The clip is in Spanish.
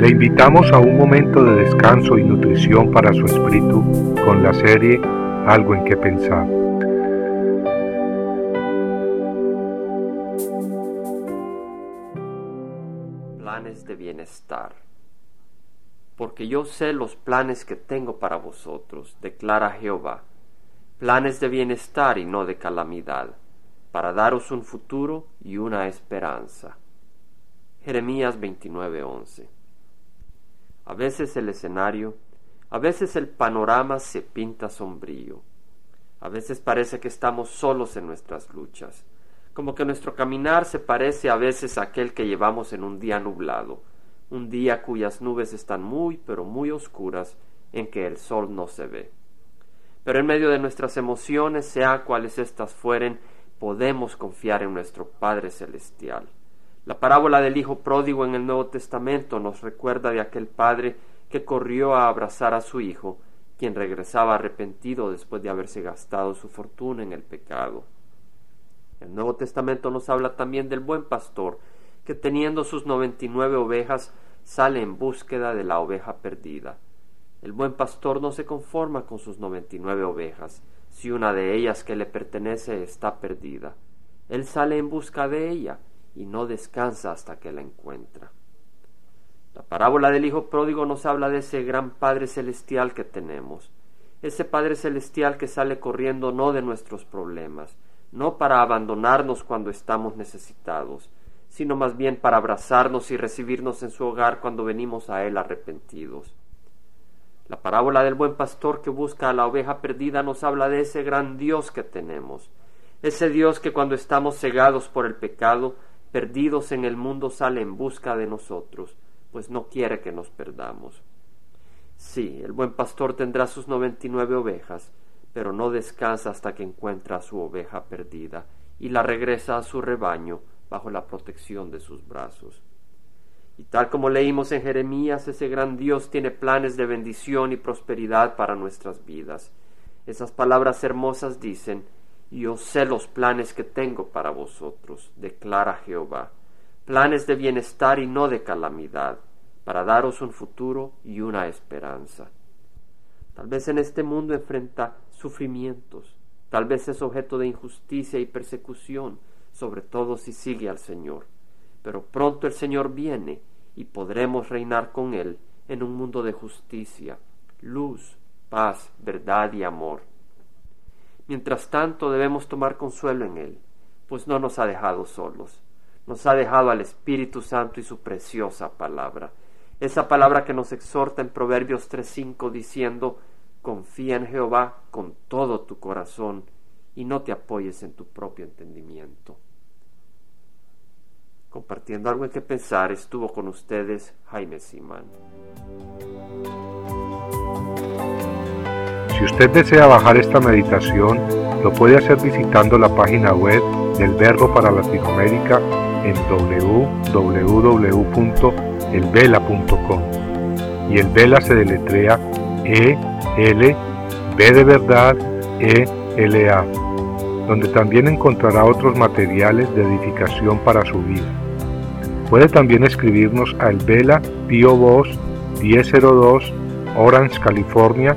Le invitamos a un momento de descanso y nutrición para su espíritu con la serie Algo en que pensar. Planes de bienestar. Porque yo sé los planes que tengo para vosotros, declara Jehová, planes de bienestar y no de calamidad, para daros un futuro y una esperanza. Jeremías 29:11 A veces el escenario, a veces el panorama se pinta sombrío. A veces parece que estamos solos en nuestras luchas, como que nuestro caminar se parece a veces a aquel que llevamos en un día nublado, un día cuyas nubes están muy pero muy oscuras, en que el sol no se ve. Pero en medio de nuestras emociones, sea cuales éstas fueren, podemos confiar en nuestro Padre Celestial. La parábola del Hijo pródigo en el Nuevo Testamento nos recuerda de aquel padre que corrió a abrazar a su hijo, quien regresaba arrepentido después de haberse gastado su fortuna en el pecado. El Nuevo Testamento nos habla también del buen pastor, que teniendo sus noventa y nueve ovejas, sale en búsqueda de la oveja perdida. El buen pastor no se conforma con sus noventa y nueve ovejas, si una de ellas que le pertenece está perdida. Él sale en busca de ella, y no descansa hasta que la encuentra. La parábola del Hijo Pródigo nos habla de ese gran Padre Celestial que tenemos, ese Padre Celestial que sale corriendo no de nuestros problemas, no para abandonarnos cuando estamos necesitados, sino más bien para abrazarnos y recibirnos en su hogar cuando venimos a Él arrepentidos. La parábola del buen pastor que busca a la oveja perdida nos habla de ese gran Dios que tenemos, ese Dios que cuando estamos cegados por el pecado perdidos en el mundo, sale en busca de nosotros, pues no quiere que nos perdamos. Sí, el buen pastor tendrá sus noventa y nueve ovejas, pero no descansa hasta que encuentra a su oveja perdida y la regresa a su rebaño bajo la protección de sus brazos. Y tal como leímos en Jeremías, ese gran Dios tiene planes de bendición y prosperidad para nuestras vidas. Esas palabras hermosas dicen, yo sé los planes que tengo para vosotros, declara Jehová, planes de bienestar y no de calamidad, para daros un futuro y una esperanza. Tal vez en este mundo enfrenta sufrimientos, tal vez es objeto de injusticia y persecución, sobre todo si sigue al Señor. Pero pronto el Señor viene y podremos reinar con Él en un mundo de justicia, luz, paz, verdad y amor. Mientras tanto debemos tomar consuelo en Él, pues no nos ha dejado solos, nos ha dejado al Espíritu Santo y su preciosa palabra, esa palabra que nos exhorta en Proverbios 3.5 diciendo, confía en Jehová con todo tu corazón y no te apoyes en tu propio entendimiento. Compartiendo algo en que pensar, estuvo con ustedes Jaime Simán. Si usted desea bajar esta meditación, lo puede hacer visitando la página web del Verbo para Latinoamérica en www.elvela.com. Y el Vela se deletrea E L B de verdad E L A, donde también encontrará otros materiales de edificación para su vida. Puede también escribirnos a El Vela Pio Voz 1002 Orange, California